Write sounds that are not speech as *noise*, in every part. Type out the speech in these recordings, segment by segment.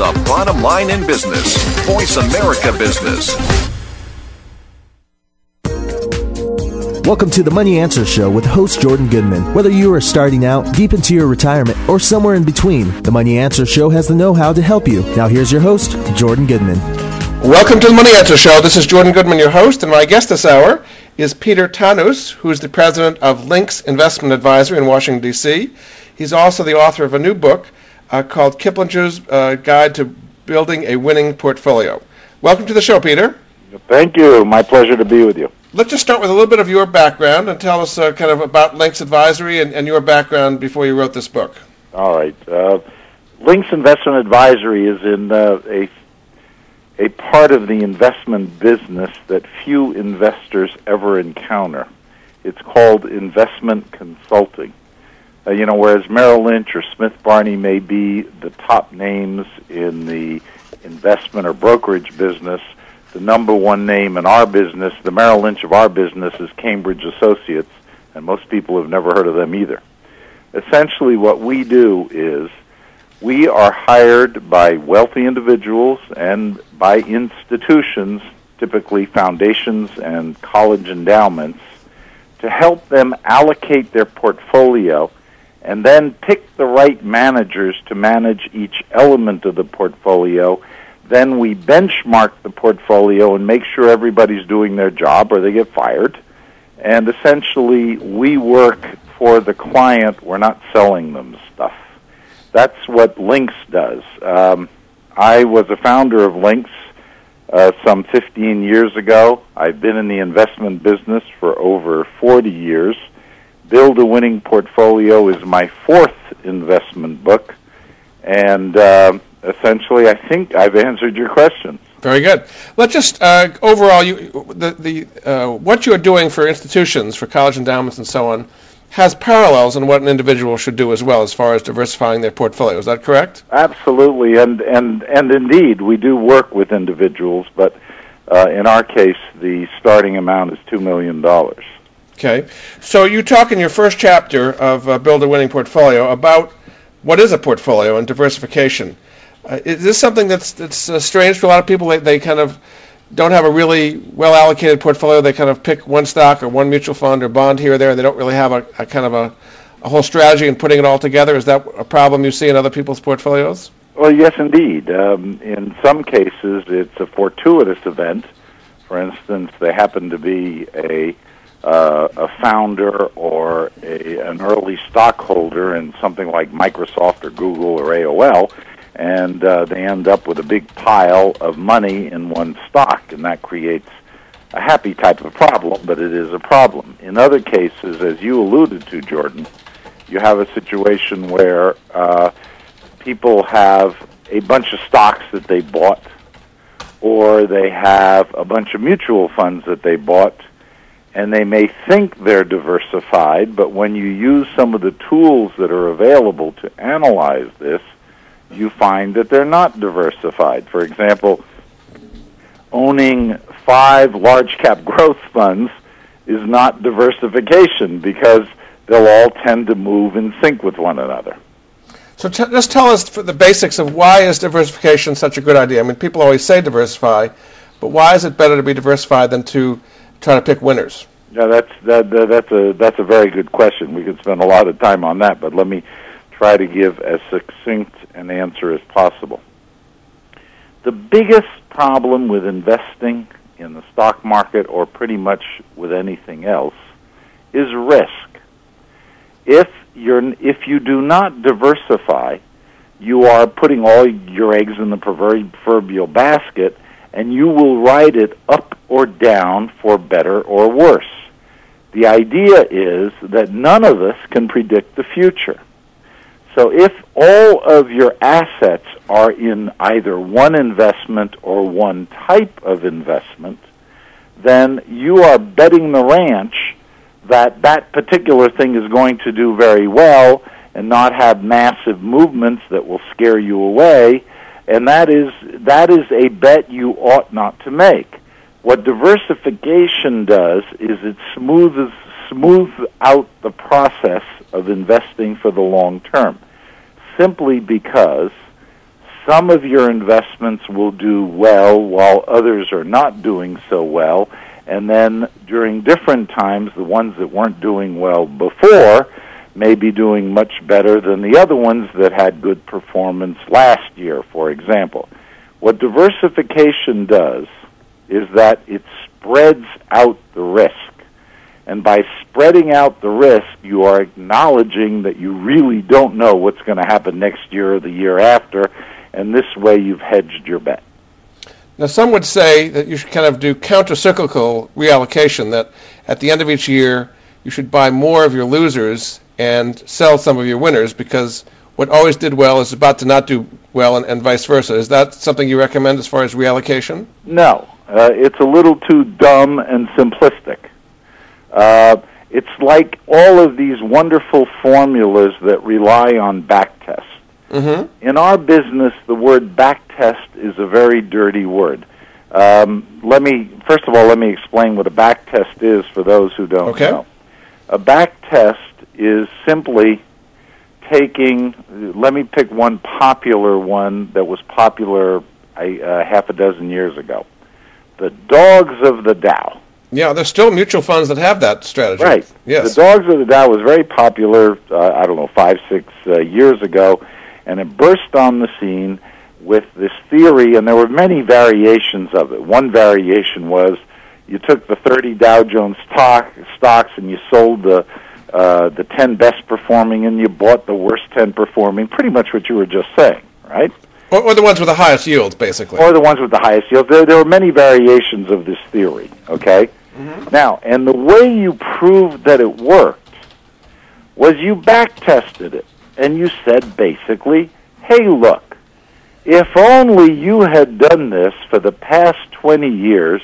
the bottom line in business. Voice America Business. Welcome to the Money Answer Show with host Jordan Goodman. Whether you are starting out, deep into your retirement, or somewhere in between, the Money Answer Show has the know how to help you. Now, here's your host, Jordan Goodman. Welcome to the Money Answer Show. This is Jordan Goodman, your host, and my guest this hour is Peter Tanous, who is the president of Lynx Investment Advisory in Washington, D.C. He's also the author of a new book uh, called Kiplinger's uh, Guide to Building a Winning Portfolio. Welcome to the show, Peter. Thank you. My pleasure to be with you. Let's just start with a little bit of your background and tell us uh, kind of about Lynx Advisory and, and, your background before you wrote this book. All right. Uh, Lynx Investment Advisory is in uh, a a part of the investment business that few investors ever encounter. It's called investment consulting. Uh, you know, whereas Merrill Lynch or Smith Barney may be the top names in the investment or brokerage business, the number one name in our business, the Merrill Lynch of our business, is Cambridge Associates, and most people have never heard of them either. Essentially, what we do is we are hired by wealthy individuals and by institutions, typically foundations and college endowments, to help them allocate their portfolio and then pick the right managers to manage each element of the portfolio. Then we benchmark the portfolio and make sure everybody's doing their job or they get fired. And essentially, we work for the client. We're not selling them stuff that's what Lynx does. Um, I was a founder of Lynx uh, some 15 years ago. I've been in the investment business for over 40 years. Build a Winning Portfolio is my fourth investment book, and uh, essentially, I think I've answered your question. Very good. Let's just uh, overall, you, the the uh, what you are doing for institutions, for college endowments, and so on has parallels in what an individual should do as well as far as diversifying their portfolio. Is that correct? Absolutely, and and and indeed, we do work with individuals, but uh, in our case, the starting amount is two million dollars. Okay, so you talk in your first chapter of uh, Build a Winning Portfolio about what is a portfolio and diversification. Uh, is this something that's that's uh, strange to a lot of people? They, they kind of don't have a really well allocated portfolio. They kind of pick one stock or one mutual fund or bond here or there. And they don't really have a, a kind of a, a whole strategy in putting it all together. Is that a problem you see in other people's portfolios? Well, yes, indeed. Um, in some cases, it's a fortuitous event. For instance, they happen to be a uh, a founder or a, an early stockholder in something like Microsoft or Google or AOL, and uh, they end up with a big pile of money in one stock, and that creates a happy type of problem, but it is a problem. In other cases, as you alluded to, Jordan, you have a situation where uh, people have a bunch of stocks that they bought, or they have a bunch of mutual funds that they bought, and they may think they're diversified, but when you use some of the tools that are available to analyze this, you find that they're not diversified. For example, owning five large cap *laughs* growth funds is not diversification because they'll all tend to move in sync with one another. So t- just tell us the basics of why is diversification such a good idea? I mean, people always say diversify, but why is it better to be diversified than to try to pick winners? Yeah, that's that, that that's a that's a very good question. We could spend a lot of time on that, but let me try to give as succinct an answer as possible. The biggest problem with investing in the stock market or pretty much with anything else is risk. If you're if you do not diversify, you are putting all your eggs in the proverbial basket and you will ride it up or down for better or worse. The idea is that none of us can predict the future. So if all of your assets are in either one investment or one type of investment, then you are betting the ranch that that particular thing is going to do very well and not have massive movements that will scare you away and that is that is a bet you ought not to make what diversification does is it smooths smooth out the process of investing for the long term simply because some of your investments will do well while others are not doing so well. And then during different times, the ones that weren't doing well before may be doing much better than the other ones that had good performance last year, for example. What diversification does is that it spreads out the risk. And by spreading out the risk, you are acknowledging that you really don't know what's going to happen next year or the year after, and this way you've hedged your bet. Now, some would say that you should kind of do counter-cyclical reallocation, that at the end of each year, you should buy more of your losers and sell some of your winners because what always did well is about to not do well and, and vice versa. Is that something you recommend as far as reallocation? No. Uh, it's a little too dumb and simplistic. Uh, it's like all of these wonderful formulas that rely on backtest. Mm-hmm. In our business, the word backtest is a very dirty word. Um, let me first of all let me explain what a backtest is for those who don't Okay. know. A back test is simply taking. Let me pick one popular one that was popular a, uh, half a dozen years ago. The dogs of the Dow. Yeah, there's still mutual funds that have that strategy. Right. Yes. The Dogs of the Dow was very popular, uh, I don't know, five, six uh, years ago, and it burst on the scene with this theory, and there were many variations of it. One variation was you took the 30 Dow Jones stock, stocks and you sold the uh, the 10 best performing and you bought the worst 10 performing, pretty much what you were just saying, right? or, or the ones with the highest yields, basically. or the ones with the highest yields. There, there are many variations of this theory. Okay. Now, and the way you proved that it worked was you back tested it, and you said basically, "Hey, look, if only you had done this for the past 20 years,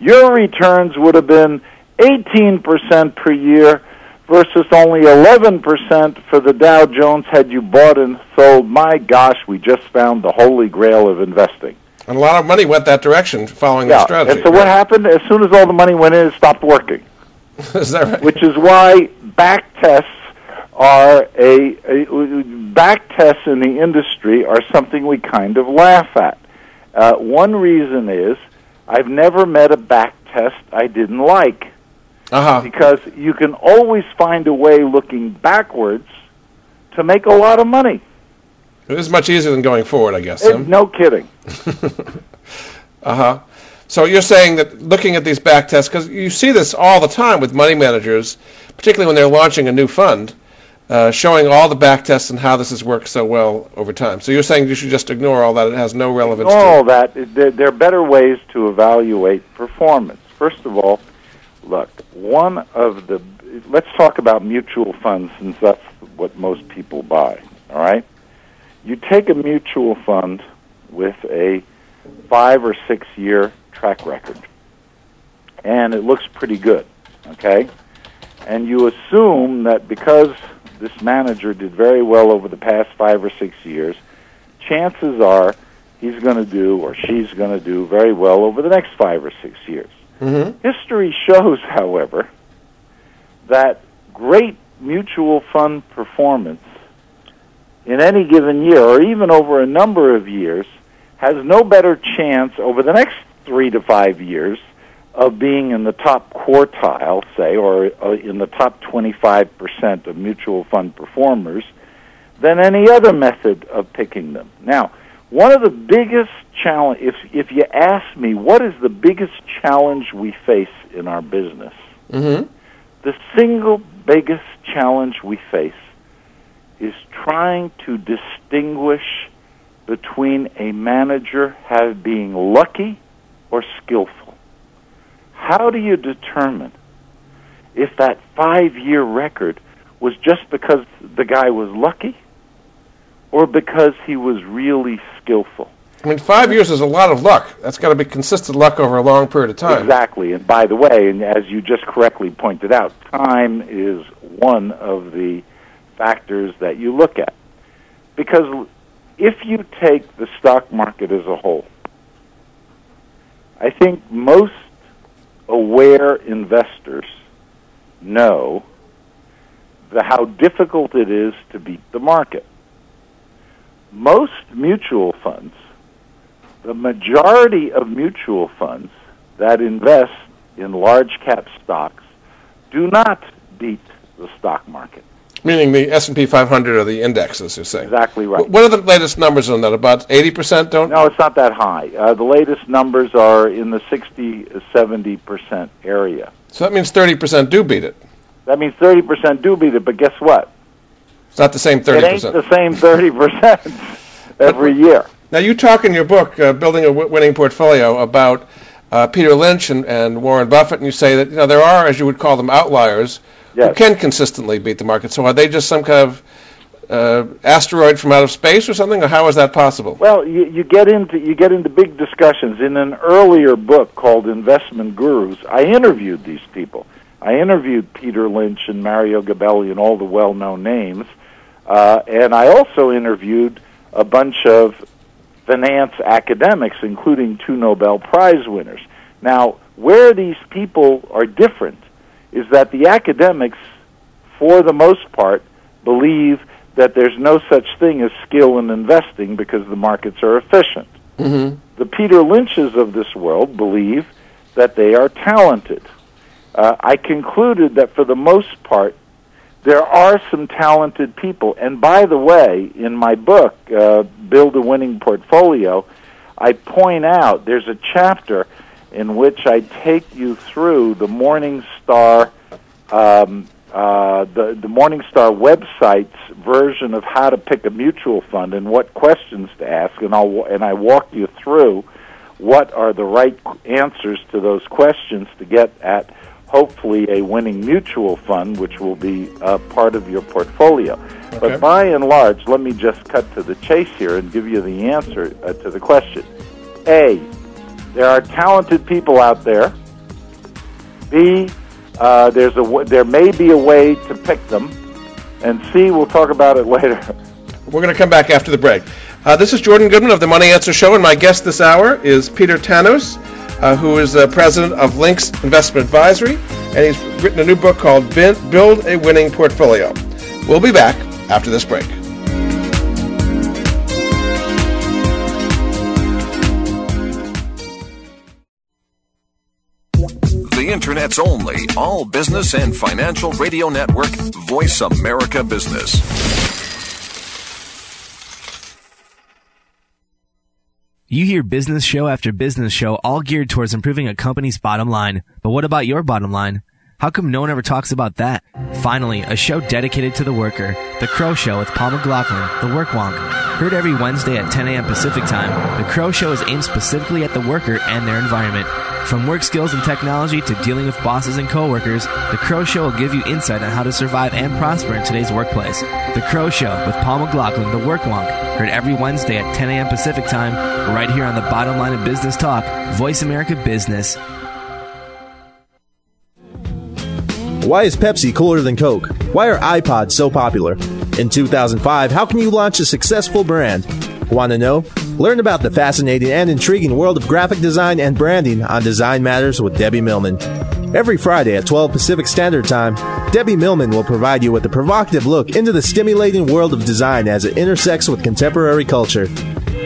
your returns would have been 18% per year." Versus only 11% for the Dow Jones had you bought and sold. My gosh, we just found the holy grail of investing. and a lot of money went that direction following Yeah. strategy. And so what happened? As soon as all the money went in, it stopped working. *laughs* is that right? Which is why back tests are a, a back tests in the industry are something we kind of laugh at. Uh, one reason is I've never met a back test I didn't like Uh-huh. because you can always find a way looking backwards to make a lot of money. It is much easier than going forward, I guess. Eh, no kidding. *laughs* Uh-huh. So you're saying that looking at these back tests, because you see this all the time with money managers, particularly when they're launching a new fund, uh, showing all the back tests and how this has worked so well over time. So you're saying you should just ignore all that; it has no relevance. all that there, there are better ways to evaluate performance. First of all, look, one of the let's talk about mutual funds since that's what most people buy. All right, you take a mutual fund with a five or six year track record, and it looks pretty good. Okay, and you assume that because this manager did very well over the past five or six years, chances are he's going to do or she's going to do very well over the next five or six years. hmm History shows, however, that great mutual fund performance in any given year, or even over a number of years, has no better chance over the next three to five years of being in the top quartile, say, or uh, in the top 25% of mutual fund performers than any other method of picking them. Now, one of the biggest challenge if if you ask me what is the biggest challenge we face in our business? Hmm the single biggest challenge we face is trying to distinguish between a manager having being lucky or skillful how do you determine if that 5 year record was just because the guy was lucky or because he was really skillful I mean, five years is a lot of luck. That's got to be consistent luck over a long period of time. Exactly. And by the way, and as you just correctly pointed out, time is one of the factors that you look at. Because if you take the stock market as a whole, I think most aware investors know the, how difficult it is to beat the market. most mutual funds, the majority of mutual funds that invest in large cap stocks do not beat the stock market. Meaning the S&P 500 or the indexes, you're saying. Exactly right. What are the latest numbers on that? About 80% don't? No, it's not that high. Uh, the latest numbers are in the 60, 70% area. So that means 30% do beat it. That means 30% do beat it, but guess what? It's not the same 30%. It ain't the same 30% *laughs* every year. Now, you talk in your book, uh, Building a w- Winning Portfolio, about uh, Peter Lynch and, and Warren Buffett, and you say that you know there are, as you would call them, outliers who can consistently beat the market. So are they just some kind of uh, asteroid from out of space or something, or how is that possible? Well, you, you get into you get into big discussions. In an earlier book called Investment Gurus, I interviewed these people. I interviewed Peter Lynch and Mario Gabelli and all the well-known names, uh, and I also interviewed a bunch of finance academics, including two Nobel Prize winners. Now, where these people are different is that the academics, for the most part, believe that there's no such thing as skill in investing because the markets are efficient. Mm-hmm. The Peter Lynches of this world believe that they are talented. Uh, I concluded that for the most part, there are some talented people. And by the way, in my book, uh, Build a Winning Portfolio, I point out there's a chapter in which I take you through the Morningstar, um, uh, the the Morningstar website's version of how to pick a mutual fund and what questions to ask, and I'll and I walk you through what are the right answers to those questions to get at hopefully a winning mutual fund, which will be uh, part of your portfolio. Okay. But by and large, let me just cut to the chase here and give you the answer uh, to the question. A, there are talented people out there. B, uh, there's a w- there may be a way to pick them. And C, we'll talk about it *laughs* later. We're going to come back after the break. Uh, this is Jordan Goodman of the Money Answer Show, and my guest this hour is Peter Tanous, uh, who is the president of Lynx Investment Advisory, and he's written a new book called Build a Winning Portfolio. We'll be back after this break. Internet's only all business and financial radio network, Voice America Business. You hear business show after business show all geared towards improving a company's bottom line. But what about your bottom line? How come no one ever talks about that? Finally, a show dedicated to the worker. The Crow Show with Paul McLaughlin, the Work Wonk. Heard every Wednesday at 10 a.m. Pacific Time, the Crow Show is aimed specifically at the worker and their environment. From work skills and technology to dealing with bosses and coworkers, the Crow Show will give you insight on how to survive and prosper in today's workplace. The Crow Show with Paul McLaughlin, the Work Wonk. Heard every Wednesday at 10 a.m. Pacific Time, right here on the bottom line of business talk, Voice America Business. Why is Pepsi cooler than Coke? Why are iPods so popular? In 2005, how can you launch a successful brand? Want to know? Learn about the fascinating and intriguing world of graphic design and branding on Design Matters with Debbie Millman. Every Friday at 12 Pacific Standard Time, Debbie Millman will provide you with a provocative look into the stimulating world of design as it intersects with contemporary culture.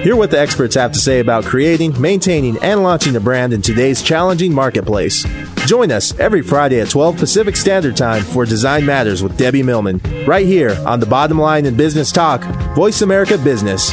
Hear what the experts have to say about creating, maintaining, and launching a brand in today's challenging marketplace. Join us every Friday at 12 Pacific Standard Time for Design Matters with Debbie Millman, right here on the Bottom Line in Business Talk, Voice America Business.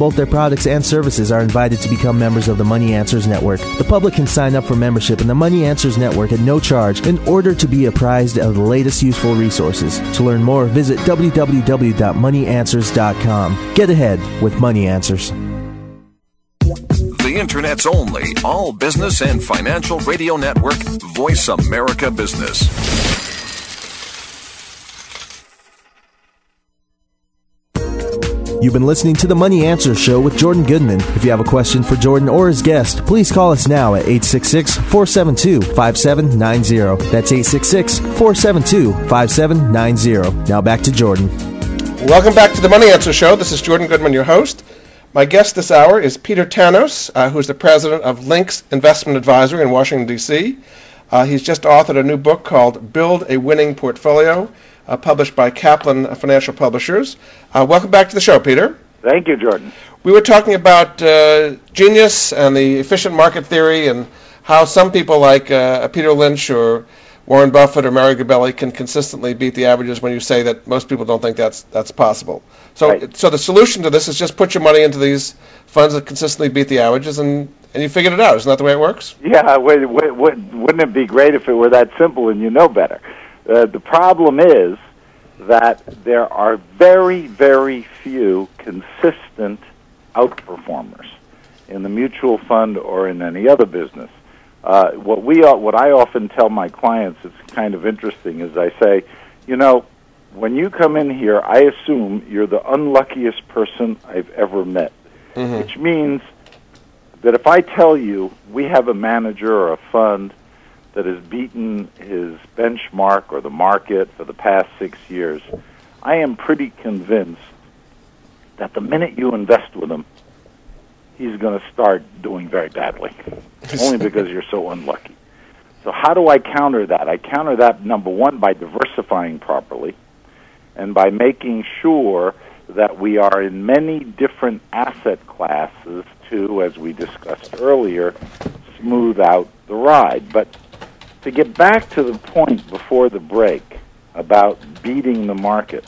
both their products and services are invited to become members of the Money Answers Network. The public can sign up for membership in the Money Answers Network at no charge in order to be apprised of the latest useful resources. To learn more, visit www.moneyanswers.com. Get ahead with Money Answers. The Internet's only all business and financial radio network, Voice America Business. You've been listening to the Money Answer Show with Jordan Goodman. If you have a question for Jordan or his guest, please call us now at 866 472 5790. That's 866 472 5790. Now back to Jordan. Welcome back to the Money Answer Show. This is Jordan Goodman, your host. My guest this hour is Peter Tanous, uh, who's the president of Lynx Investment Advisory in Washington, D.C. Uh, he's just authored a new book called Build a Winning Portfolio, uh, published by Kaplan Financial Publishers. Uh, welcome back to the show, Peter. Thank you, Jordan. We were talking about uh, genius and the efficient market theory and how some people like uh, Peter Lynch or Warren Buffett or Mario Gabelli can consistently beat the averages when you say that most people don't think that's that's possible. So Right. so the solution to this is just put your money into these funds that consistently beat the averages and, and you figured it out. Isn't that the way it works? Yeah, wait, wait, wait, wouldn't it be great if it were that simple and you know better? Uh, the problem is that there are very, very few consistent outperformers in the mutual fund or in any other business. Uh, what we, uh, what I often tell my clients, it's kind of interesting, is I say, you know, when you come in here, I assume you're the unluckiest person I've ever met, which means that if I tell you we have a manager or a fund that has beaten his benchmark or the market for the past six years, I am pretty convinced that the minute you invest with him, he's going to start doing very badly, *laughs* only because you're so unlucky. So, how do I counter that? I counter that, number one, by diversifying properly and by making sure that we are in many different asset classes to, as we discussed earlier, smooth out the ride. But to get back to the point before the break about beating the market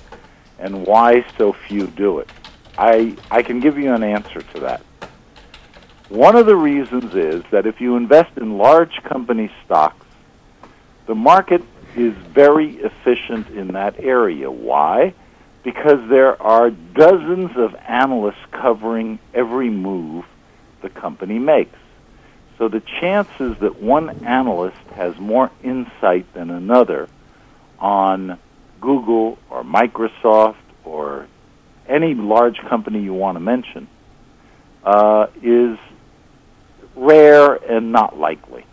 and why so few do it, I, I can give you an answer to that. One of the reasons is that if you invest in large company stocks, the market is very efficient in that area. Why? Because there are dozens of analysts covering every move the company makes. So the chances that one analyst has more insight than another on Google or Microsoft or any large company you want to mention uh, is rare and not likely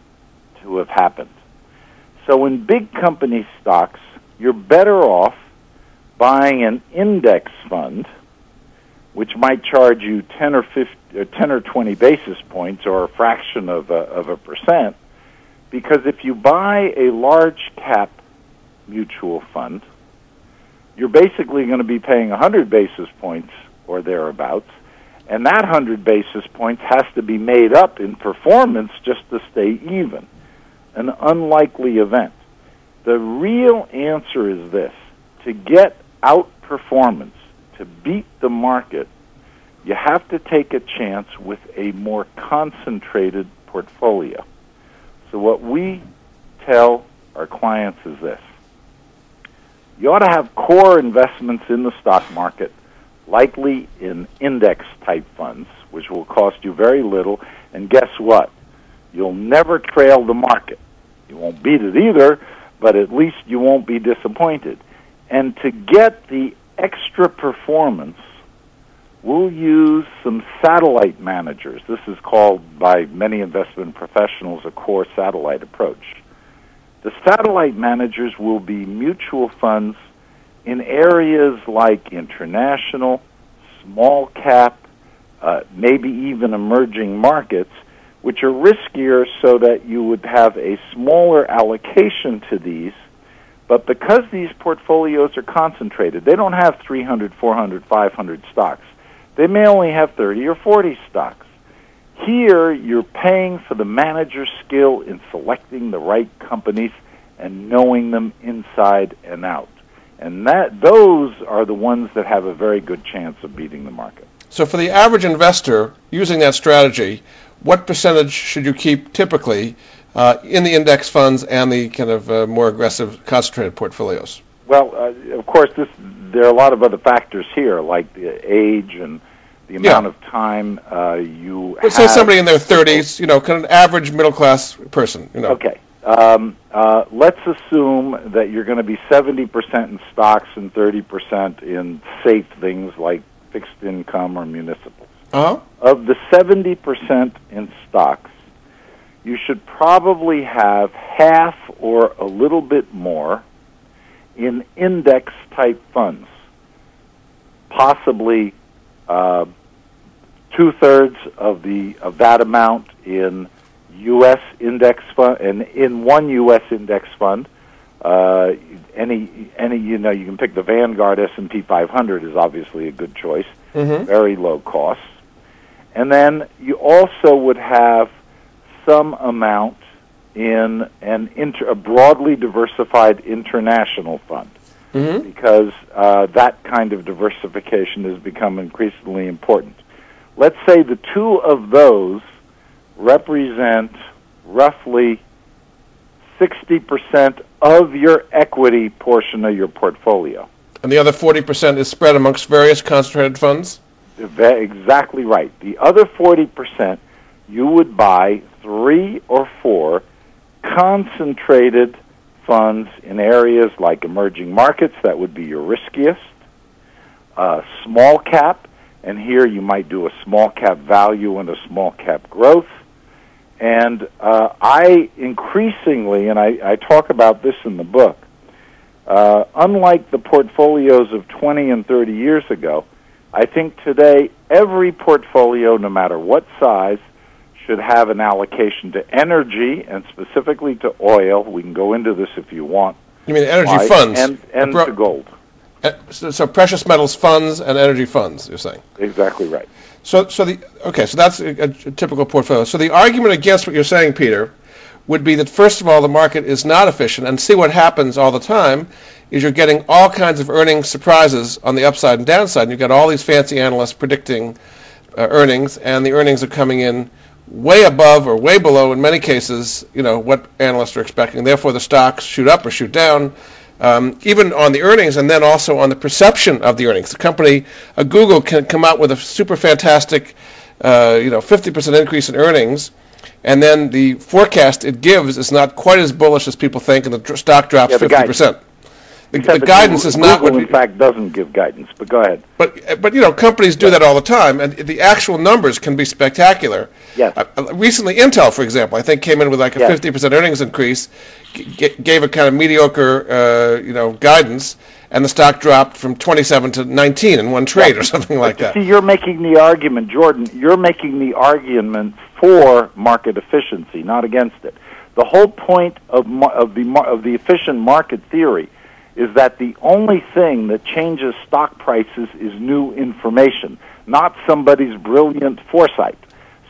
to have happened. So in big company stocks, you're better off buying an index fund, which might charge you 10 or 50, or Uh, 10 or 20 basis points or a fraction of a, of a percent, because if you buy a large cap mutual fund, you're basically going to be paying 100 basis points or thereabouts, and that 100 basis points has to be made up in performance just to stay even. An unlikely event. The real answer is this to get outperformance, to beat the market, you have to take a chance with a more concentrated portfolio. So, what we tell our clients is this you ought to have core investments in the stock market, likely in index type funds, which will cost you very little. And guess what? You'll never trail the market. You won't beat it either, but at least you won't be disappointed. And to get the extra performance, we'll use some satellite managers. This is called by many investment professionals a core satellite approach. The satellite managers will be mutual funds in areas like international, small cap, uh, maybe even emerging markets, which are riskier so that you would have a smaller allocation to these. But because these portfolios are concentrated, they don't have 300, 400, 500 stocks. They may only have 30 or 40 stocks. Here, you're paying for the manager's skill in selecting the right companies and knowing them inside and out. And that those are the ones that have a very good chance of beating the market. So for the average investor using that strategy, what percentage should you keep typically uh, in the index funds and the kind of uh, more aggressive concentrated portfolios? Well, uh, of course, this there are a lot of other factors here, like the age and the amount Yeah. of time uh, you. Let's say somebody in their 30s, you know, kind of average middle class person, you know. Okay. Um, uh, let's assume that you're going to be 70% in stocks and 30% in safe things like fixed income or municipals. Uh-huh. Of the 70% in stocks, you should probably have half or a little bit more in index type funds. Possibly uh, two thirds of the of that amount in U.S. index fund and in one U.S. index fund. Uh, any any you know you can pick the Vanguard S and P 500 is obviously a good choice, Mhm. very low cost, and then you also would have some amount in an inter, a broadly diversified international fund Mhm. because uh, that kind of diversification has become increasingly important. Let's say the two of those represent roughly 60% of your equity portion of your portfolio. And the other 40% is spread amongst various concentrated funds? Exactly right. The other 40%, you would buy three or four concentrated funds in areas like emerging markets, that would be your riskiest, uh, small cap, and here you might do a small cap value and a small cap growth. And uh, I increasingly, and I, I talk about this in the book, uh, unlike the portfolios of 20 and 30 years ago, I think today every portfolio, no matter what size, should have an allocation to energy and specifically to oil. We can go into this if you want. You mean energy Why? funds? And, and Bro- to gold. Uh, So, so precious metals funds and energy funds, you're saying? Exactly right. So, so the okay, so that's a, a typical portfolio. So the argument against what you're saying, Peter, would be that first of all, the market is not efficient, and see what happens all the time is you're getting all kinds of earnings surprises on the upside and downside. And you've got all these fancy analysts predicting uh, earnings, and the earnings are coming in way above or way below, in many cases, you know what analysts are expecting. Therefore, the stocks shoot up or shoot down. Um, even on the earnings, and then also on the perception of the earnings. The company, uh, Google, can come out with a super fantastic, uh, you know, 50% increase in earnings, and then the forecast it gives is not quite as bullish as people think, and the stock drops Yeah, the 50%. The, the guidance Google, is not Google, what in fact, doesn't give guidance. But go ahead. but but you know companies do that all the time, and the actual numbers can be spectacular. Yes. Uh, recently, Intel, for example, I think came in with like a Yes. fifty percent earnings increase, g- gave a kind of mediocre uh, you know guidance, and the stock dropped from twenty seven to nineteen in one trade or something like that. See, you're making the argument, Jordan. You're making the argument for market efficiency, not against it. The whole point of of the of the efficient market theory is that the only thing that changes stock prices is new information, not somebody's brilliant foresight.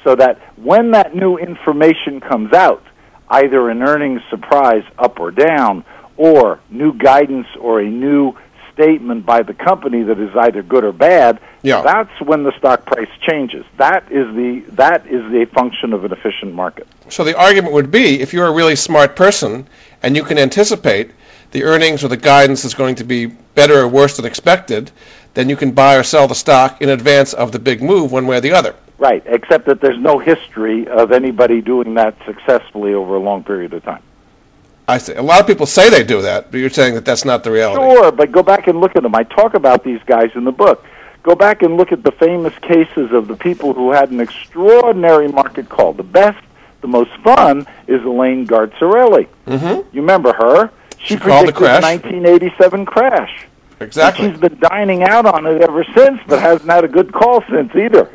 So that when that new information comes out, either an earnings surprise up or down, or new guidance or a new statement by the company that is either good or bad, Yeah. that's when the stock price changes. That is the that is the function of an efficient market. So the argument would be, if you're a really smart person and you can anticipate the earnings or the guidance is going to be better or worse than expected, then you can buy or sell the stock in advance of the big move, one way or the other. Right, except that there's no history of anybody doing that successfully over a long period of time. I see. a lot of people say they do that, but you're saying that that's not the reality. Sure, but go back and look at them. I talk about these guys in the book. Go back and look at the famous cases of the people who had an extraordinary market call. The best, the most fun is Elaine Garzarelli. Mm-hmm. You remember her? She called the crash. 1987 crash. Exactly. And she's been dining out on it ever since, but hasn't had a good call since either.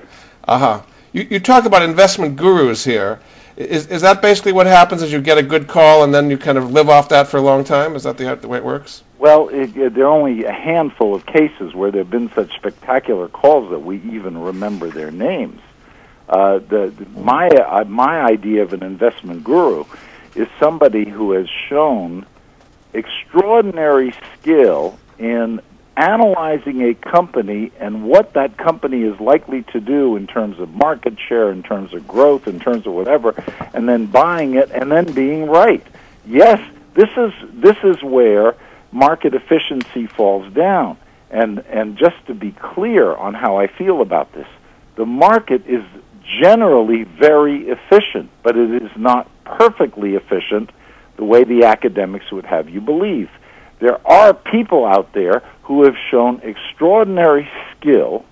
Uh huh. You, you talk about investment gurus here. Is, is that basically what happens? Is you get a good call and then you kind of live off that for a long time? Is that the, the way it works? Well, it, it, there are only a handful of cases where there have been such spectacular calls that we even remember their names. Uh, the, the, my uh, my idea of an investment guru is somebody who has shown extraordinary skill in analyzing a company and what that company is likely to do in terms of market share, in terms of growth, in terms of whatever, and then buying it and then being right. Yes, this is this is where market efficiency falls down. And and just to be clear on how I feel about this, the market is generally very efficient, but it is not perfectly efficient the way the academics would have you believe. There are people out there who have shown extraordinary skill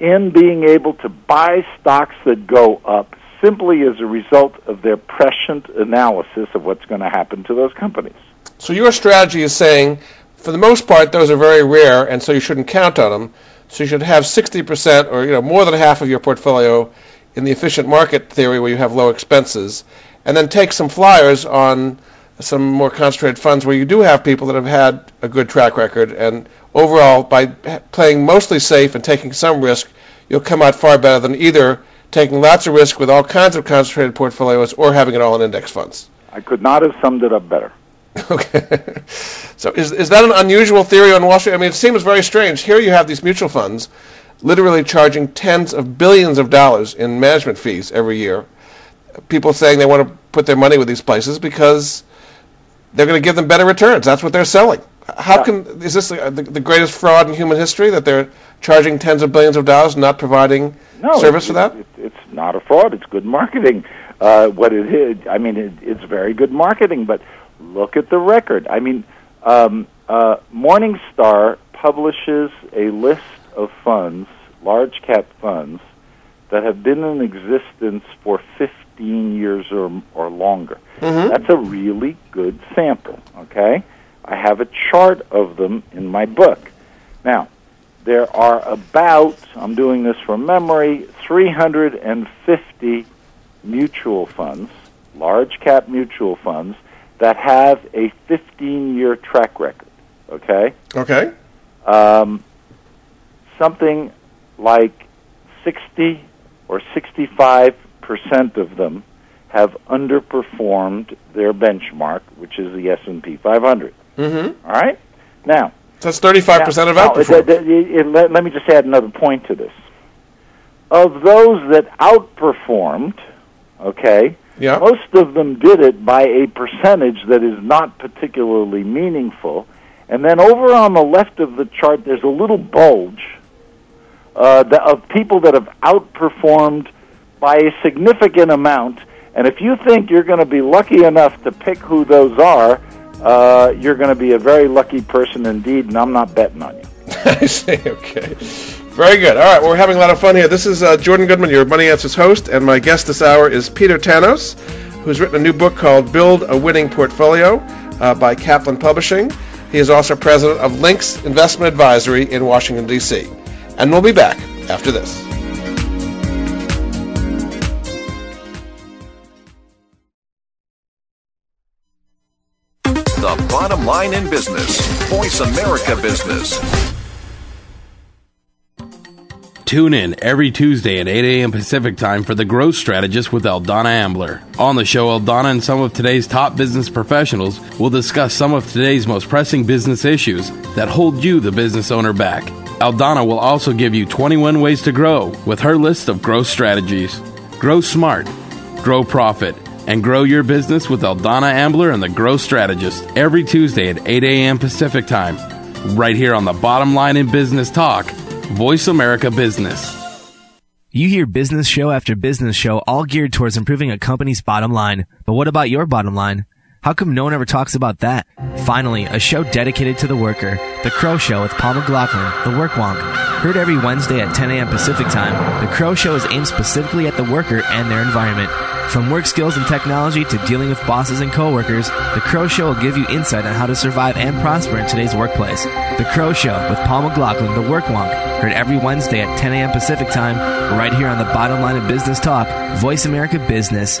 in being able to buy stocks that go up simply as a result of their prescient analysis of what's going to happen to those companies. So your strategy is saying, for the most part, those are very rare, and so you shouldn't count on them. So you should have 60% or you know more than half of your portfolio in the efficient market theory where you have low expenses, and then take some flyers on some more concentrated funds where you do have people that have had a good track record, and overall, by playing mostly safe and taking some risk, you'll come out far better than either taking lots of risk with all kinds of concentrated portfolios or having it all in index funds. I could not have summed it up better. *laughs* Okay. so is, is that an unusual theory on Wall Street? I mean, it seems very strange. Here you have these mutual funds literally charging tens of billions of dollars in management fees every year. People saying they want to put their money with these places because they're going to give them better returns. That's what they're selling. How yeah. can is this the, the, greatest fraud in human history that they're charging tens of billions of dollars and not providing no, service for that? It, it's not a fraud. It's good marketing. Uh, what it is, I mean, it, it's very good marketing. But look at the record. I mean, um, uh, Morningstar publishes a list of funds, large cap funds, that have been in existence for 15 years or, or longer. Mm-hmm. That's a really good sample, okay? I have a chart of them in my book. Now, there are about, I'm doing this from memory, 350 mutual funds, large cap mutual funds, that have a 15 year track record. Okay? Okay. Um, something like 60 or 65 percent of them have underperformed their benchmark, which is the S&P 500. Mm-hmm. All right? Now, that's 35% of outperform. let, let me just add another point to this. Of those that outperformed, okay, yeah. most of them did it by a percentage that is not particularly meaningful. And then over on the left of the chart, there's a little bulge uh, of people that have outperformed by a significant amount. And if you think you're going to be lucky enough to pick who those are, uh, you're going to be a very lucky person indeed, and I'm not betting on you. *laughs* I see. Okay. Very good. All right, we're having a lot of fun here. This is uh, Jordan Goodman, your Money Answers host, and my guest this hour is Peter Tanous, who's written a new book called Build a Winning Portfolio uh, by Kaplan Publishing. He is also president of Lynx Investment Advisory in Washington, D.C. And we'll be back after this. Bottom line in business. Voice America Business. Tune in every Tuesday at 8 a.m. Pacific Time for The Growth Strategist with Aldonna Ambler. On the show, Aldonna and some of today's top business professionals will discuss some of today's most pressing business issues that hold you, the business owner, back. Aldonna will also give you 21 ways to grow with her list of growth strategies. Grow smart, grow profit, and grow your business with Aldonna Ambler and the Growth Strategist every Tuesday at 8 a.m. Pacific Time, right here on the Bottom Line in Business Talk, Voice America Business. You hear business show after business show all geared towards improving a company's bottom line. But what about your bottom line? How come no one ever talks about that? Finally, a show dedicated to the worker, The Crow Show with Paul McLaughlin, The Work Wonk. Heard every Wednesday at 10 a.m. Pacific Time, The Crow Show is aimed specifically at the worker and their environment. From work skills and technology to dealing with bosses and coworkers, The Crow Show will give you insight on how to survive and prosper in today's workplace. The Crow Show with Paul McLaughlin, The Work Wonk. Heard every Wednesday at 10 a.m. Pacific Time, right here on the bottom line of business talk, Voice America Business.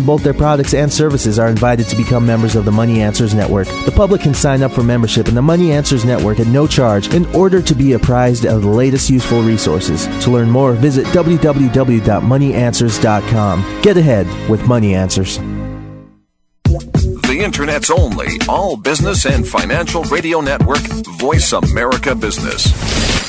in both their products and services are invited to become members of the Money Answers Network. The public can sign up for membership in the Money Answers Network at no charge in order to be apprised of the latest useful resources. To learn more, visit www.moneyanswers.com. Get ahead with Money Answers. The Internet's only all business and financial radio network, Voice America Business.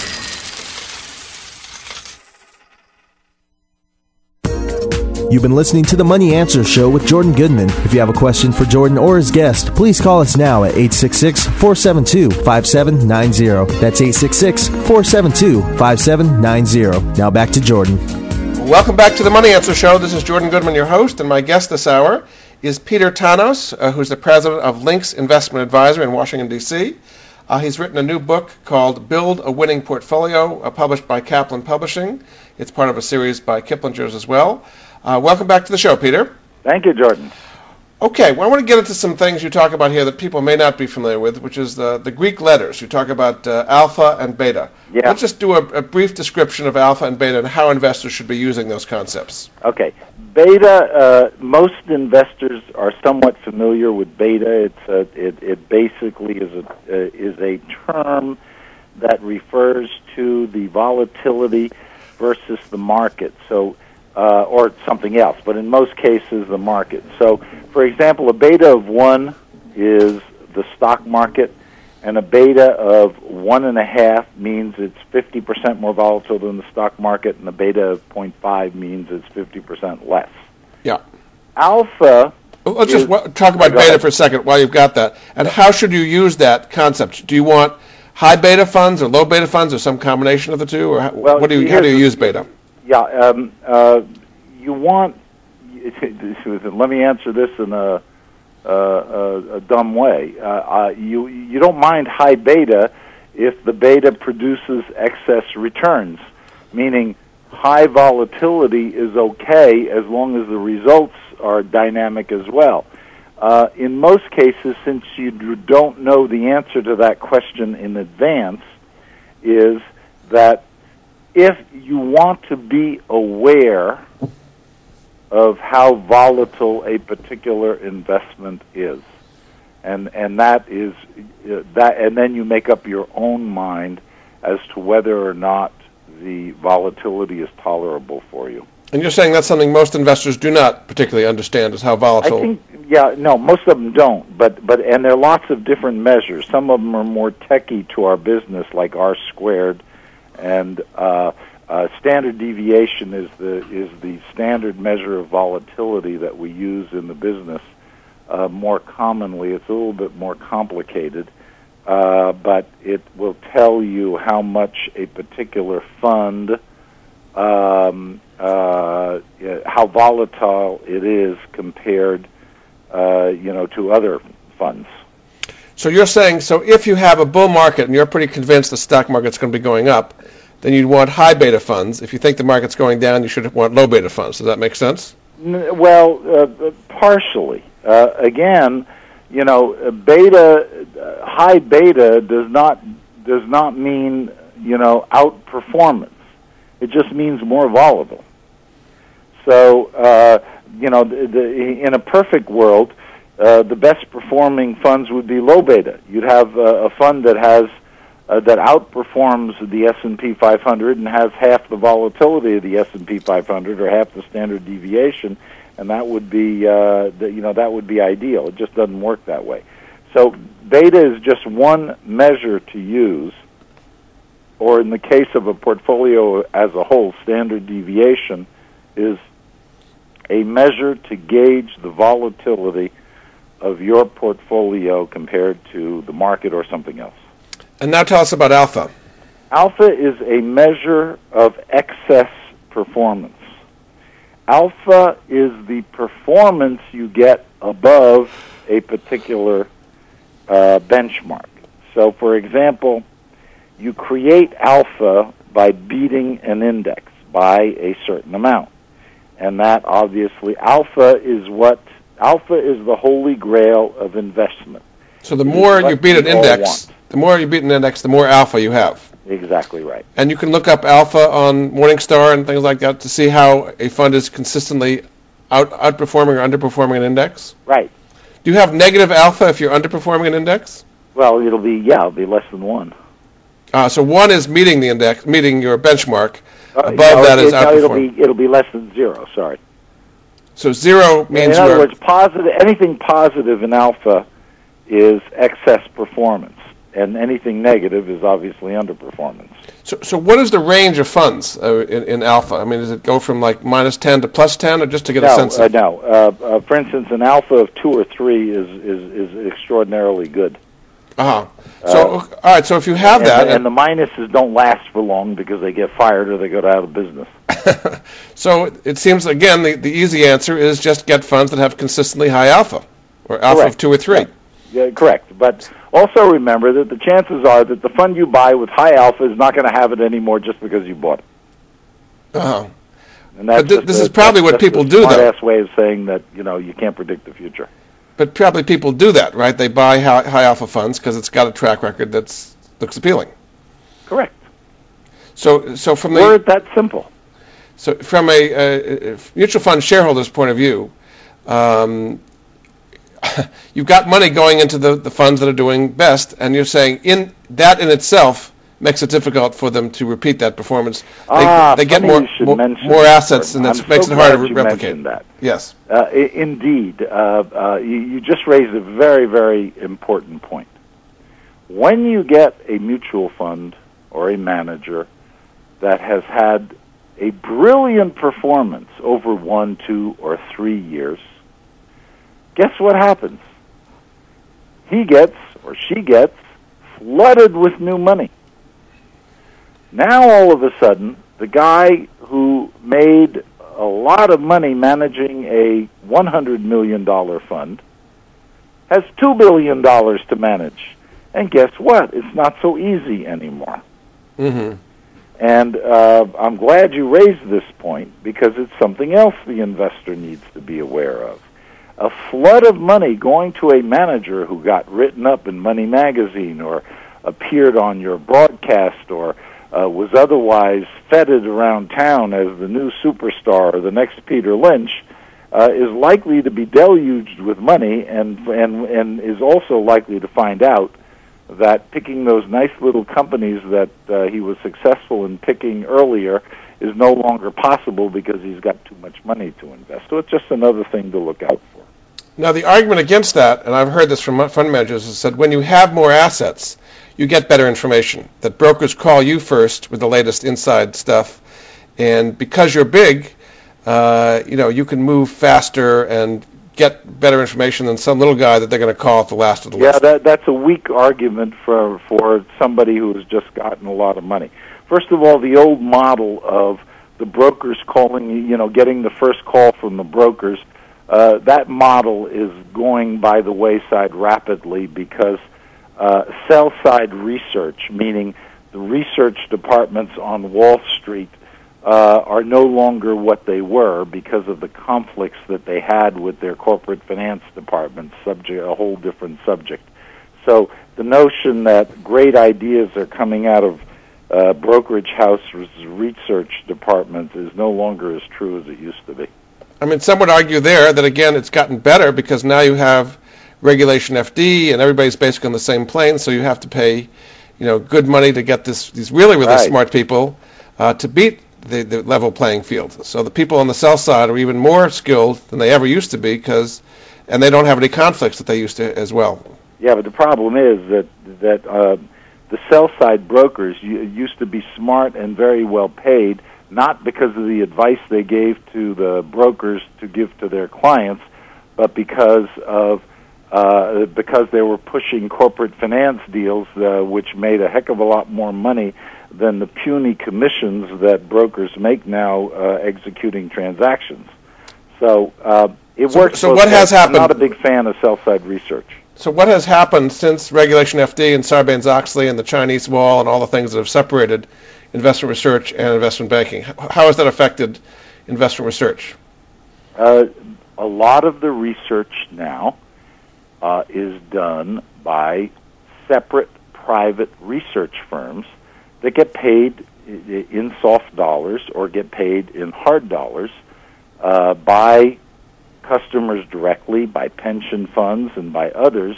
You've been listening to the Money Answer Show with Jordan Goodman. If you have a question for Jordan or his guest, please call us now at 866 472 5790. That's 866 472 5790. Now back to Jordan. Welcome back to the Money Answer Show. This is Jordan Goodman, your host, and my guest this hour is Peter Tanous, uh, who's the president of Lynx Investment Advisor in Washington, D.C. Uh, he's written a new book called Build a Winning Portfolio, uh, published by Kaplan Publishing. It's part of a series by Kiplinger's as well. Uh, welcome back to the show, Peter. Thank you, Jordan. Okay, well, I want to get into some things you talk about here that people may not be familiar with, which is the, the Greek letters. You talk about uh, alpha and beta. Yeah. Let's just do a, a, brief description of alpha and beta and how investors should be using those concepts. Okay. Beta, uh, most investors are somewhat familiar with beta. It's a, it, it basically is a, uh, is a term that refers to the volatility versus the market. So uh, or something else, but in most cases, the market. So, for example, a beta of one is the stock market, and a beta of one and a half means it's 50% more volatile than the stock market, and a beta of 0.5 means it's 50% less. Yeah. Alpha. Let's just talk about beta ahead. for a second while you've got that. And how should you use that concept? Do you want high beta funds or low beta funds or some combination of the two? Or how, well, what do you, how do you use beta? Yeah, um, uh, you want. *laughs* Let me answer this in a, a, a dumb way. Uh, uh, you you don't mind high beta if the beta produces excess returns, meaning high volatility is okay as long as the results are dynamic as well. Uh, in most cases, since you don't know the answer to that question in advance, is that if you want to be aware of how volatile a particular investment is, and and that is uh, that, and then you make up your own mind as to whether or not the volatility is tolerable for you. And you're saying that's something most investors do not particularly understand is how volatile. I think, yeah, no, most of them don't. But but and there are lots of different measures. Some of them are more techy to our business, like R squared and uh, uh, standard deviation is the is the standard measure of volatility that we use in the business. Uh, more commonly, it's a little bit more complicated, uh, but it will tell you how much a particular fund, um, uh, how volatile it is compared, uh, you know, to other funds. So you're saying, so if you have a bull market and you're pretty convinced the stock market's going to be going up, then you'd want high beta funds. If you think the market's going down, you should want low beta funds. Does that make sense? Well, uh, partially. Uh, again, you know, beta, uh, high beta does not does not mean you know outperformance. It just means more volatile. So, uh, you know, the, the, in a perfect world, uh, the best performing funds would be low beta. You'd have a fund that has uh, that outperforms the S&P 500 and has half the volatility of the S&P 500 or half the standard deviation, and that would be uh, the, you know that would be ideal. It just doesn't work that way. So beta is just one measure to use, or in the case of a portfolio as a whole, standard deviation is a measure to gauge the volatility of your portfolio compared to the market or something else. And now tell us about alpha. Alpha is a measure of excess performance. Alpha is the performance you get above a particular uh, benchmark. So, for example, you create alpha by beating an index by a certain amount. And that obviously, alpha is what, alpha is the holy grail of investment. So the more you beat an index, the more you beat an index, the more alpha you have. Exactly right. And you can look up alpha on Morningstar and things like that to see how a fund is consistently out, outperforming or underperforming an index. Right. Do you have negative alpha if you're underperforming an index? Well, it'll be yeah, it'll be less than one. Uh, so one is meeting the index, meeting your benchmark. Uh, Above no, that it, is no, outperforming. It'll be it'll be less than zero. Sorry. So zero means. In other words, positive. Anything positive in alpha is excess performance and anything negative is obviously underperformance. So, so what is the range of funds uh, in, in alpha? I mean, does it go from like minus 10 to plus 10, or just to get no, a sense uh, of? no. Uh, uh, for instance, an alpha of two or three is is, is extraordinarily good. Uh-huh. So, all right. So if you have and, that, and the minuses don't last for long because they get fired or they go out of business. *laughs* so it seems again the, the easy answer is just get funds that have consistently high alpha, or alpha Correct. of two or three. Yeah, correct. But also remember that the chances are that the fund you buy with high alpha is not going to have it anymore just because you bought it. Uh-huh. And that's thi- this a- is probably that's what people do, though. smart-ass way of saying that you know you can't predict the future. But probably people do that, right? They buy high, high alpha funds because it's got a track record that's looks appealing. Correct. So, so from the Word that simple. So, from a, a mutual fund shareholder's point of view, um, *coughs* you've got money going into the, the funds that are doing best, and you're saying in that in itself makes it difficult for them to repeat that performance. They, ah, they get more more, more assets, and that I'm makes so it harder to replicate. that. Yes. Uh, I- indeed, uh, uh, you, you just raised a very, very important point. When you get a mutual fund or a manager that has had a brilliant performance over one, two, or three years, guess what happens? He gets, or she gets, flooded with new money. Now, all of a sudden, the guy who made a lot of money managing a $100 million fund has $2 billion to manage. And guess what? It's not so easy anymore. Mm-hmm. And uh, I'm glad you raised this point because it's something else the investor needs to be aware of. A flood of money going to a manager who got written up in Money Magazine or appeared on your broadcast or uh, was otherwise feted around town as the new superstar or the next Peter Lynch uh, is likely to be deluged with money and and and is also likely to find out that picking those nice little companies that uh, he was successful in picking earlier is no longer possible because he's got too much money to invest. So it's just another thing to look out for. Now, the argument against that, and I've heard this from fund managers, is that when you have more assets, you get better information. That brokers call you first with the latest inside stuff, and because you're big, uh, you know you can move faster and get better information than some little guy that they're going to call at the last of the Yeah, list. Yeah, that that's a weak argument for for somebody who has just gotten a lot of money. First of all, the old model of the brokers calling, you know, getting the first call from the brokers, uh, that model is going by the wayside rapidly because uh, sell side research, meaning the research departments on Wall Street, uh, are no longer what they were because of the conflicts that they had with their corporate finance departments, subject a whole different subject. So the notion that great ideas are coming out of uh, brokerage house research departments is no longer as true as it used to be. I mean, some would argue there that again it's gotten better because now you have regulation FD and everybody's basically on the same plane, so you have to pay, you know, good money to get this these really really Right. smart people uh, to beat the, the level playing field. So the people on the sell side are even more skilled than they ever used to be because, and they don't have any conflicts that they used to as well. Yeah, but the problem is that that uh, the sell side brokers used to be smart and very well paid, not because of the advice they gave to the brokers to give to their clients, but because of uh, because they were pushing corporate finance deals, uh, which made a heck of a lot more money than the puny commissions that brokers make now uh, executing transactions. So uh, it So- works. so what has ways. I'm happened- not a big fan of sell side research. So what has happened since Regulation FD and Sarbanes-Oxley and the Chinese Wall and all the things that have separated investment research and investment banking? How has that affected investment research? Uh, a lot of the research now uh, is done by separate private research firms that get paid in soft dollars or get paid in hard dollars uh, by customers directly, by pension funds, and by others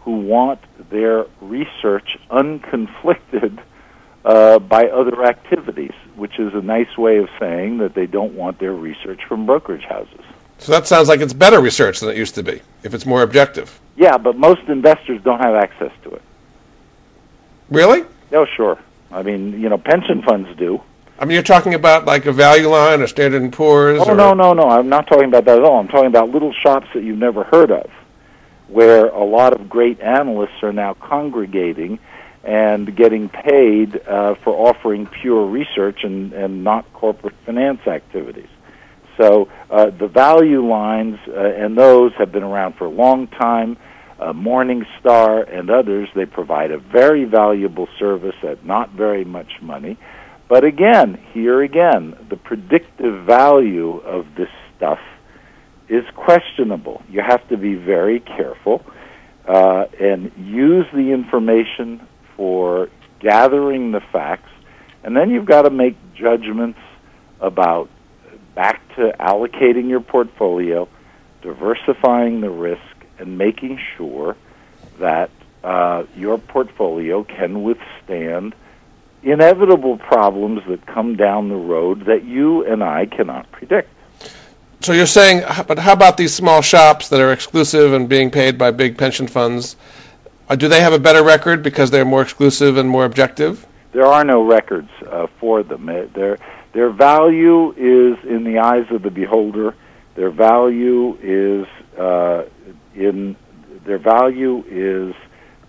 who want their research unconflicted uh, by other activities, which is a nice way of saying that they don't want their research from brokerage houses. So that sounds like it's better research than it used to be, if it's more objective. Yeah, but most investors don't have access to it. Really? Oh, sure. I mean, you know, pension funds do. I mean, you're talking about like a Value Line or Standard and Poor's. Oh or... no, no, no! I'm not talking about that at all. I'm talking about little shops that you've never heard of, where a lot of great analysts are now congregating and getting paid uh, for offering pure research and, and not corporate finance activities. So uh, the value lines uh, and those have been around for a long time. Uh, Morningstar and others, they provide a very valuable service at not very much money. But again, here again, the predictive value of this stuff is questionable. You have to be very careful uh, and use the information for gathering the facts, and then you've got to make judgments about back to allocating your portfolio, diversifying the risk, and making sure that uh, your portfolio can withstand inevitable problems that come down the road that you and I cannot predict. So you're saying, but how about these small shops that are exclusive and being paid by big pension funds? Uh, do they have a better record because they're more exclusive and more objective? There are no records uh, for them. Uh, their their value is in the eyes of the beholder. Their value is uh, in their value is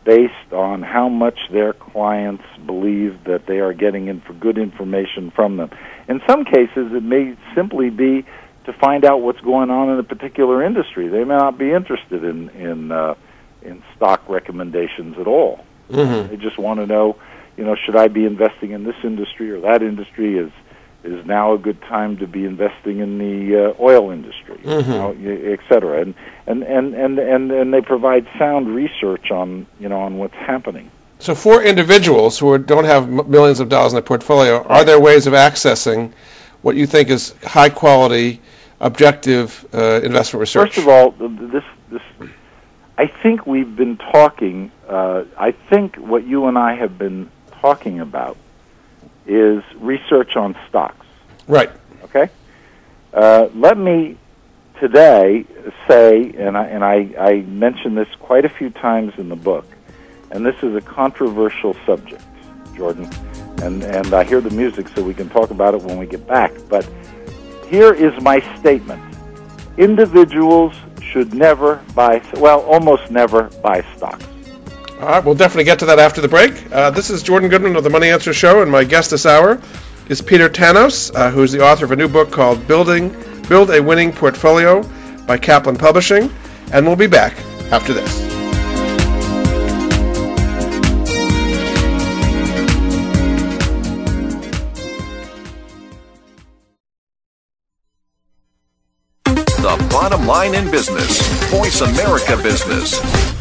based on how much their clients believe that they are getting in for good information from them. In some cases, it may simply be to find out what's going on in a particular industry. They may not be interested in in uh, in stock recommendations at all. Mm-hmm. They just want to know, you know, should I be investing in this industry or that industry? Is is now a good time to be investing in the uh, oil industry, mm-hmm. you know, et cetera? And, and and and and and they provide sound research on you know on what's happening. So, for individuals who don't have millions of dollars in their portfolio, are there ways of accessing what you think is high quality, objective uh, investment research? First of all, this this I think we've been talking. Uh, I think what you and I have been talking about is research on stocks. Right. Okay. Uh, let me today say, and I and I, I mention this quite a few times in the book, and this is a controversial subject, Jordan, and and I hear the music, so we can talk about it when we get back. But here is my statement: individuals should never buy, well, almost never buy stocks. All right, we'll definitely get to that after the break. Uh, this is Jordan Goodman of the Money Answer Show, and my guest this hour is Peter Tanous, uh, who's the author of a new book called "Building Build a Winning Portfolio" by Kaplan Publishing, and we'll be back after this. Bottom line in business. Voice America Business.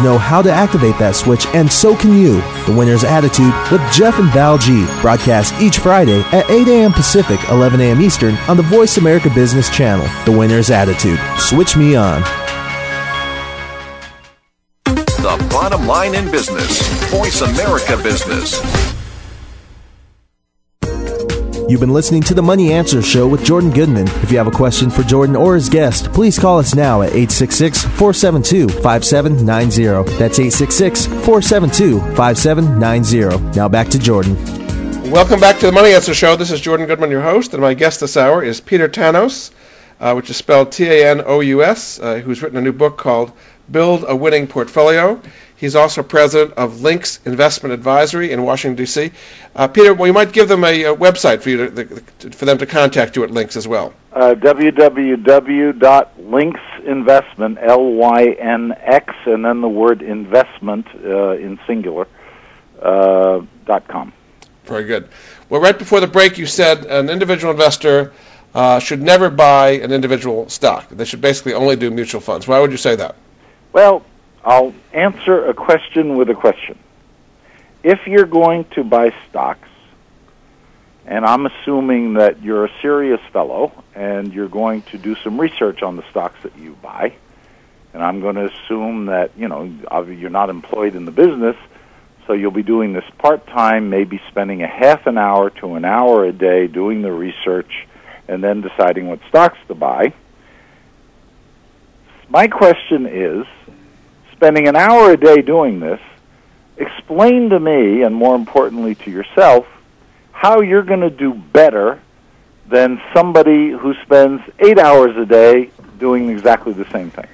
know how to activate that switch, and so can you. The Winner's Attitude with Jeff and Val G. Broadcast each Friday at 8 a.m. Pacific, 11 a.m. Eastern on the Voice America Business Channel. The Winner's Attitude. Switch me on. The bottom line in business. Voice America Business. You've been listening to the Money Answer Show with Jordan Goodman. If you have a question for Jordan or his guest, please call us now at 866 472 5790. That's 866 472 5790. Now back to Jordan. Welcome back to the Money Answer Show. This is Jordan Goodman, your host, and my guest this hour is Peter Tanous, uh, which is spelled T A N O U S, uh, who's written a new book called Build a Winning Portfolio. He's also president of Lynx Investment Advisory in Washington, D.C. Uh, Peter, well, you might give them a, a website for you to, the, for them to contact you at Lynx as well. Uh, www.lynxinvestment, L-Y-N-X, and then the word investment uh, in singular, uh, dot com. Very good. Well, right before the break, you said an individual investor uh, should never buy an individual stock. They should basically only do mutual funds. Why would you say that? Well, I'll answer a question with a question. If you're going to buy stocks, and I'm assuming that you're a serious fellow and you're going to do some research on the stocks that you buy, and I'm going to assume that, you know, you're not employed in the business, so you'll be doing this part time, maybe spending a half an hour to an hour a day doing the research and then deciding what stocks to buy. My question is spending an hour a day doing this, explain to me, and more importantly to yourself, how you're going to do better than somebody who spends eight hours a day doing exactly the same thing.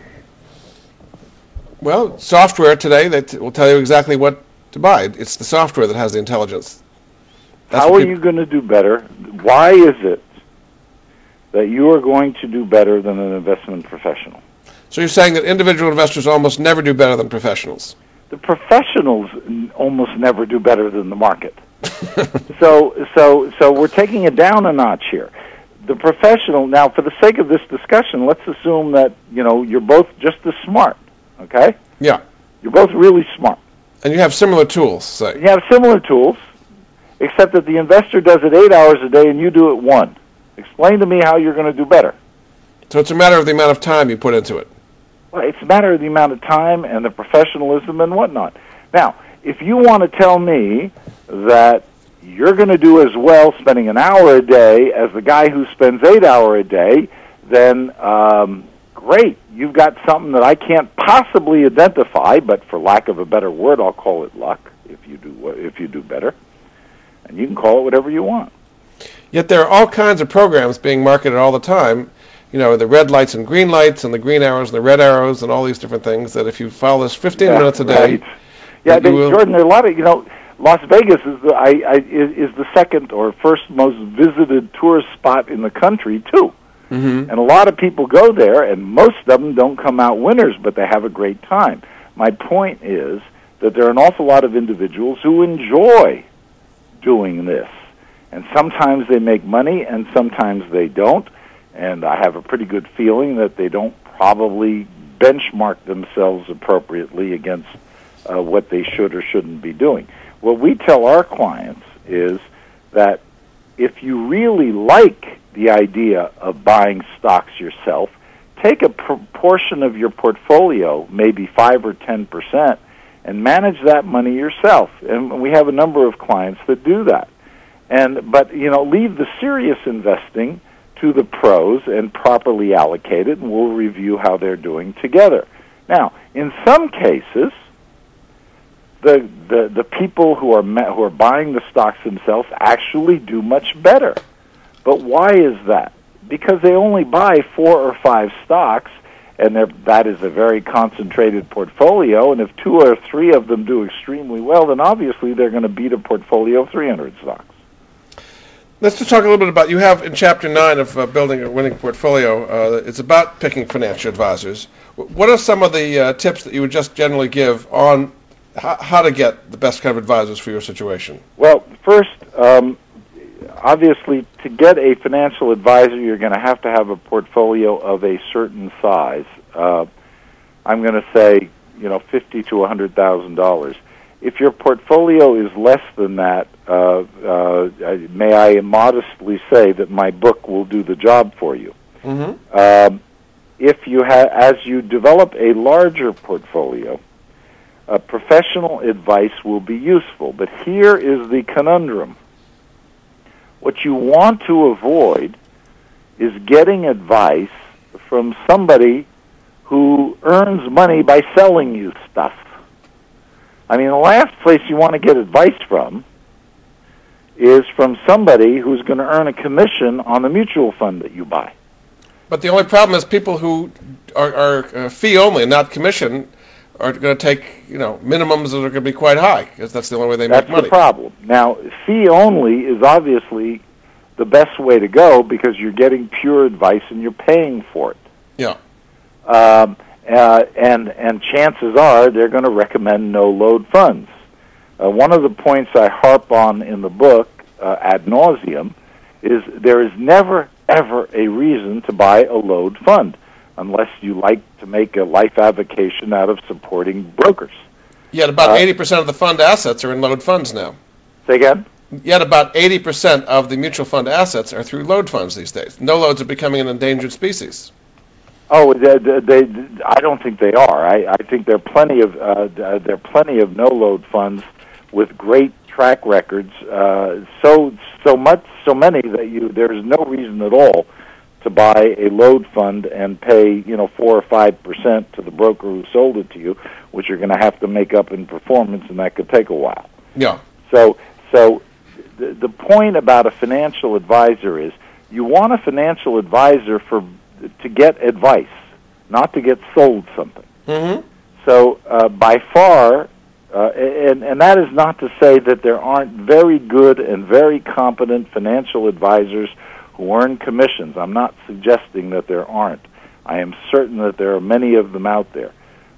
Well, software today that will tell you exactly what to buy. It's the software that has the intelligence. That's how are you going to do better? Why is it that you are going to do better than an investment professional? So you're saying that individual investors almost never do better than professionals? The professionals almost never do better than the market. *laughs* so, so, so we're taking it down a notch here. The professional now, for the sake of this discussion, let's assume that you know you're both just as smart. Okay? Yeah. You're both really smart. And you have similar tools, say. You have similar tools, except that the investor does it eight hours a day and you do it one. Explain to me how you're going to do better. So it's a matter of the amount of time you put into it. Well, it's a matter of the amount of time and the professionalism and whatnot. Now, if you want to tell me that you're going to do as well spending an hour a day as the guy who spends eight hour a day, then um, great. You've got something that I can't possibly identify, but for lack of a better word, I'll call it luck. If you do if you do better, and you can call it whatever you want. Yet there are all kinds of programs being marketed all the time you know, the red lights and green lights and the green arrows and the red arrows and all these different things that if you follow this 15 yeah, minutes a day. Right. Yeah, they, Jordan, there are a lot of, you know, Las Vegas is the, I, I, is the second or first most visited tourist spot in the country, too. Mm-hmm. And a lot of people go there, and most of them don't come out winners, but they have a great time. My point is that there are an awful lot of individuals who enjoy doing this. And sometimes they make money, and sometimes they don't and I have a pretty good feeling that they don't probably benchmark themselves appropriately against uh, what they should or shouldn't be doing. What we tell our clients is that if you really like the idea of buying stocks yourself, take a proportion of your portfolio, maybe 5 or 10%, and manage that money yourself. And we have a number of clients that do that. And but you know, leave the serious investing to the pros and properly allocate it, and we'll review how they're doing together. Now, in some cases, the the, the people who are who are buying the stocks themselves actually do much better. But why is that? Because they only buy four or five stocks, and that is a very concentrated portfolio. And if two or three of them do extremely well, then obviously they're going to beat a portfolio of 300 stocks. Let's just talk a little bit about you have in chapter nine of uh, building a winning portfolio. Uh, it's about picking financial advisors. What are some of the uh, tips that you would just generally give on how, how to get the best kind of advisors for your situation? Well, first, um, obviously, to get a financial advisor, you're going to have to have a portfolio of a certain size. Uh, I'm going to say, you know, fifty to a hundred thousand dollars. If your portfolio is less than that, uh, uh, may I modestly say that my book will do the job for you. Mm-hmm. Um, if you ha- as you develop a larger portfolio, uh, professional advice will be useful. But here is the conundrum. What you want to avoid is getting advice from somebody who earns money by selling you stuff. I mean, the last place you want to get advice from is from somebody who's going to earn a commission on the mutual fund that you buy. But the only problem is people who are, are uh, fee only, and not commission, are going to take you know minimums that are going to be quite high because that's the only way they That's make money. the problem. Now, fee only is obviously the best way to go because you're getting pure advice and you're paying for it. Yeah. Um, uh, and and chances are they're going to recommend no load funds. Uh, one of the points I harp on in the book uh, ad nauseum is there is never ever a reason to buy a load fund unless you like to make a life avocation out of supporting brokers. Yet about Uh, eighty percent of the fund assets are in load funds now. Say again. Yet about eighty percent of the mutual fund assets are through load funds these days. No loads are becoming an endangered species. Oh, they, they, they, I don't think they are. I, I think there are plenty of uh, there are plenty of no load funds with great track records. Uh, so so much so many that you there is no reason at all to buy a load fund and pay you know four or five percent to the broker who sold it to you, which you're going to have to make up in performance, and that could take a while. Yeah. So, so the, the point about a financial advisor is you want a financial advisor for to get advice, not to get sold something. Mm-hmm. So, uh, by far, uh, and and that is not to say that there aren't very good and very competent financial advisors who earn commissions. I'm not suggesting that there aren't. I am certain that there are many of them out there,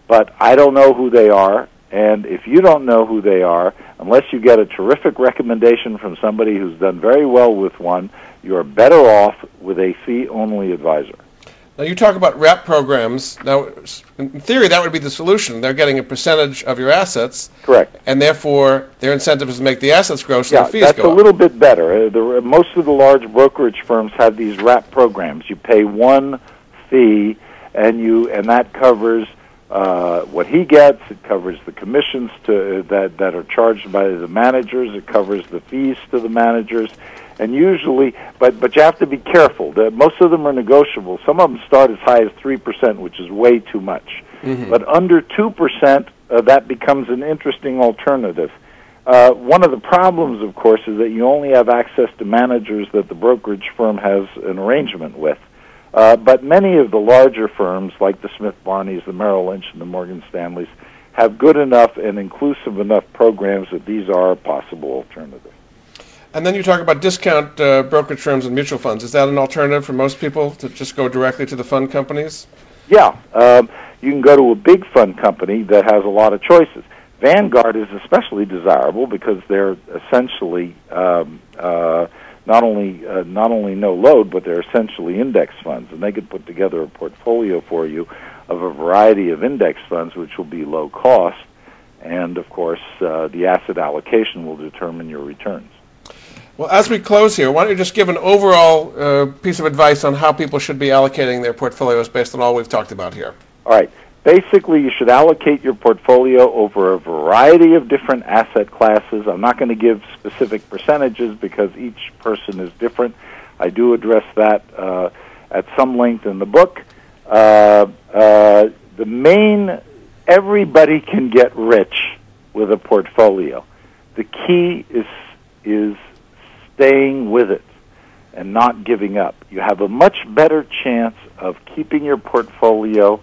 but I don't know who they are. And if you don't know who they are, unless you get a terrific recommendation from somebody who's done very well with one, you are better off with a fee-only advisor. Now you talk about wrap programs. Now, in theory, that would be the solution. They're getting a percentage of your assets, Correct. and therefore their incentive is to make the assets grow, so yeah, the fees that's go a up. little bit better. Uh, the, most of the large brokerage firms have these wrap programs. You pay one fee, and you and that covers uh, what he gets. It covers the commissions to that that are charged by the managers. It covers the fees to the managers, and usually, but but you have to be careful. The, most of them are negotiable. Some of them start as high as three percent, which is way too much. Mhm. But under two percent, uh, that becomes an interesting alternative. Uh, one of the problems, of course, is that you only have access to managers that the brokerage firm has an arrangement with. Uh, but many of the larger firms, like the Smith Barneys, the Merrill Lynch, and the Morgan Stanleys, have good enough and inclusive enough programs that these are a possible alternative. And then you talk about discount uh, brokerage firms and mutual funds. Is that an alternative for most people to just go directly to the fund companies? Yeah, um, you can go to a big fund company that has a lot of choices. Vanguard is especially desirable because they're essentially um, uh, not only uh, not only no load, but they're essentially index funds, and they could put together a portfolio for you of a variety of index funds, which will be low cost, and of course uh, the asset allocation will determine your returns. Well, as we close here, why don't you just give an overall uh, piece of advice on how people should be allocating their portfolios based on all we've talked about here? All right. Basically, you should allocate your portfolio over a variety of different asset classes. I'm not going to give specific percentages because each person is different. I do address that uh, at some length in the book. Uh, uh, the main, everybody can get rich with a portfolio. The key is is staying with it and not giving up. You have a much better chance of keeping your portfolio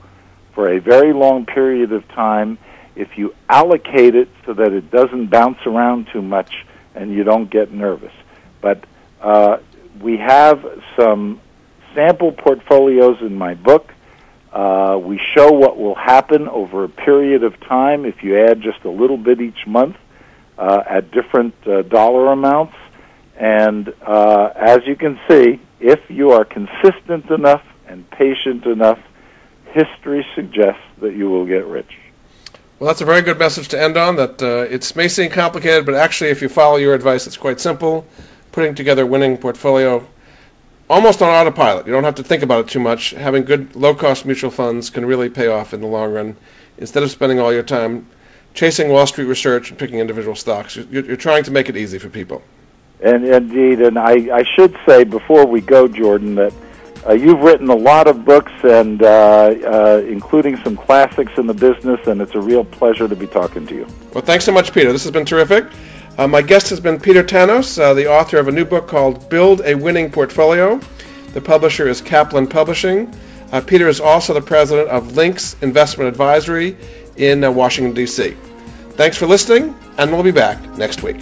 for a very long period of time if you allocate it so that it doesn't bounce around too much and you don't get nervous. But uh, we have some sample portfolios in my book. Uh, we show what will happen over a period of time if you add just a little bit each month uh, at different uh, dollar amounts. And uh, as you can see, if you are consistent enough and patient enough, history suggests that you will get rich. Well, that's a very good message to end on. That uh, it may seem complicated, but actually, if you follow your advice, it's quite simple. Putting together a winning portfolio almost on autopilot. You don't have to think about it too much. Having good low-cost mutual funds can really pay off in the long run. Instead of spending all your time chasing Wall Street research and picking individual stocks, you're, you're trying to make it easy for people. And indeed, and I, I should say before we go, Jordan, that uh, you've written a lot of books, and uh, uh, including some classics in the business, and it's a real pleasure to be talking to you. Well, thanks so much, Peter. This has been terrific. Uh, my guest has been Peter Tanous, uh, the author of a new book called Build a Winning Portfolio. The publisher is Kaplan Publishing. Peter is also the president of Lynx Investment Advisory in Washington, D.C. Thanks for listening, and we'll be back next week.